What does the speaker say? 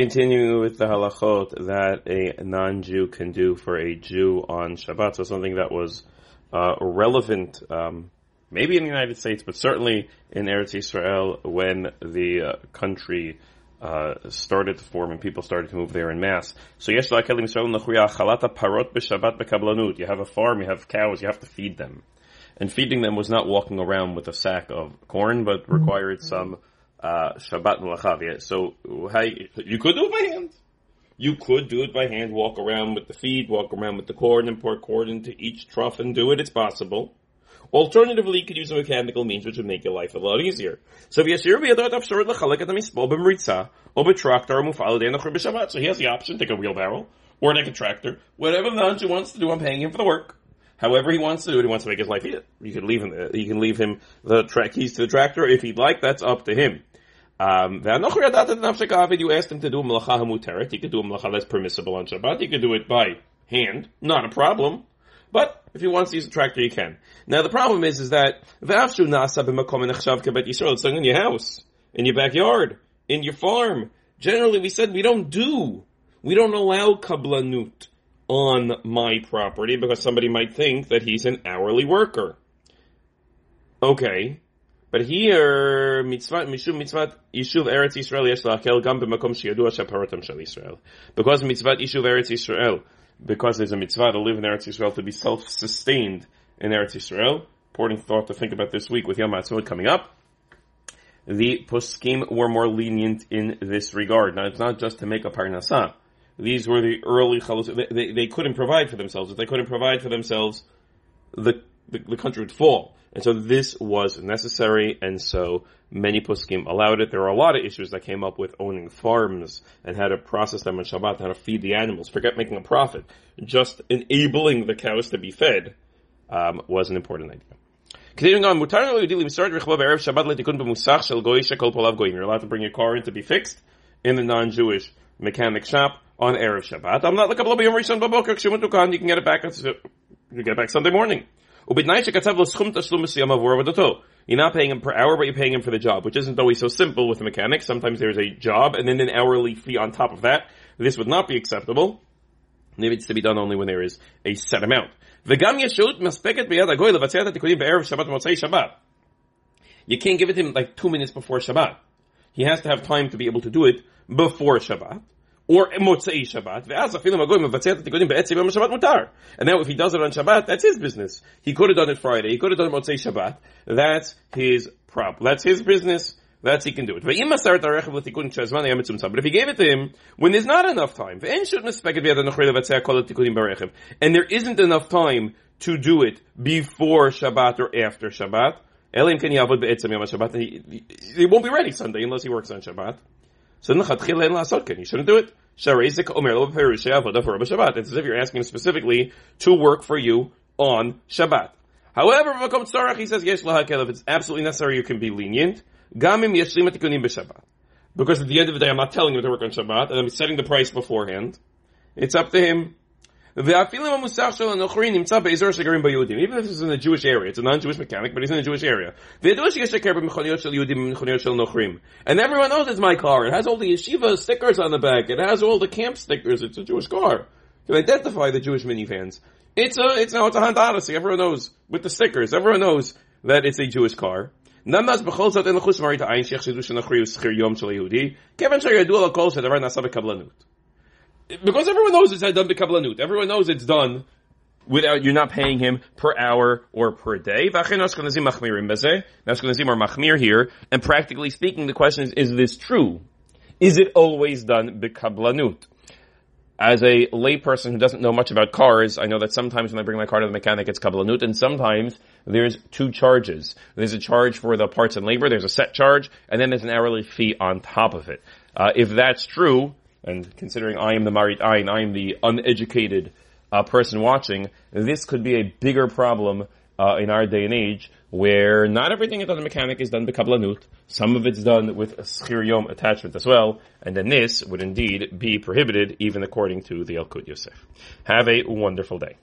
Continuing with the halachot that a non-Jew can do for a Jew on Shabbat, so something that was uh, relevant, um, maybe in the United States, but certainly in Eretz Israel when the uh, country uh, started to form and people started to move there in mass. So Israel parot. You have a farm, you have cows, you have to feed them. And feeding them was not walking around with a sack of corn, but required some uh, Shabbat Melachavia. So how you, you could do it by hand. You could do it by hand, walk around with the feed, walk around with the corn and pour corn into each trough and do it. It's possible. Alternatively, you could use a mechanical means which would make your life a lot easier. So So he has the option, take a wheelbarrow, or take a tractor. Whatever the non wants to do, I'm paying him for the work. However he wants to do it, he wants to make his life easier. You can leave him, you can leave him the tra- keys to the tractor if he'd like, that's up to him. Um, you asked him to do a malacha hamuteret. You could do a malacha that's permissible on Shabbat. You could do it by hand, not a problem. But if he wants to use a tractor, he can. Now the problem is, is that v'afshu nasa b'makom nechshav kebet Yisrael. It's in your house, in your backyard, in your farm. Generally, we said we don't do, we don't allow kablanut on my property because somebody might think that he's an hourly worker. Okay. But here, mitzvah, mishum mitzvah, yishuv Eretz. Because mitzvah yishuv Eretz Yisrael, because there's a mitzvah to live in Eretz Yisrael, to be self-sustained in Eretz Yisrael, important thought to think about this week with Yom HaTzmaut coming up, the poskim were more lenient in this regard. Now, it's not just to make a parnasah. These were the early chalus. They, they, they, couldn't provide for themselves. If they couldn't provide for themselves, the, the, the country would fall. And so this was necessary, and so many poskim allowed it. There are a lot of issues that came up with owning farms and how to process them on Shabbat, how to feed the animals. Forget making a profit. Just enabling the cows to be fed um, was an important idea. Continuing on, You're allowed to bring your car in to be fixed in the non-Jewish mechanic shop on Erev Shabbat. I'm not like a Yom Rishon Babokar, you can get it back, you get it back Sunday morning. You're not paying him per hour, but you're paying him for the job, which isn't always so simple with a mechanic. Sometimes there's a job and then an hourly fee on top of that. This would not be acceptable. Maybe it's to be done only when there is a set amount. You can't give it to him like two minutes before Shabbat. He has to have time to be able to do it before Shabbat or Motzei Shabbat. ואז אפילו מגוי מבצע את התיקונים בעצם יום השבת מותר. And now if he does it on Shabbat, that's his business. He could have done it Friday. He could have done it Motzei Shabbat. That's his problem. That's his business. That's he can do it. But if he gave it to him when there's not enough time, and there isn't enough time to do it before Shabbat or after Shabbat, he won't be ready Sunday unless he works on Shabbat. So you shouldn't do it. It's as if you're asking specifically to work for you on Shabbat. However, he says, yesh l'hakel. if it's absolutely necessary, you can be lenient. Because at the end of the day, I'm not telling him to work on Shabbat, and I'm setting the price beforehand. It's up to him. Even if is in a Jewish area, it's a non-Jewish mechanic, but he's in a Jewish area. And everyone knows it's my car. It has all the yeshiva stickers on the back. It has all the camp stickers. It's a Jewish car. Can identify the Jewish minivans. It's a, it's now, it's a Honda Odyssey. Everyone knows with the stickers. Everyone knows that it's a Jewish car. Because everyone knows it's done b'kablanut. Everyone knows it's done without you're not paying him per hour or per day. Now Ashkenazim are machmir here, and practically speaking, the question is: Is this true? Is it always done b'kablanut? As a layperson who doesn't know much about cars, I know that sometimes when I bring my car to the mechanic, it's kablanut, and sometimes there's two charges. There's a charge for the parts and labor, there's a set charge, and then there's an hourly fee on top of it. Uh, if that's true, and considering I am the Marit Ayin, I am the uneducated uh, person watching, this could be a bigger problem uh, in our day and age, where not everything done in mechanic is done bekablanut. Some of it's done with a schir yom attachment as well, and then this would indeed be prohibited, even according to the Yalkut Yosef. Have a wonderful day.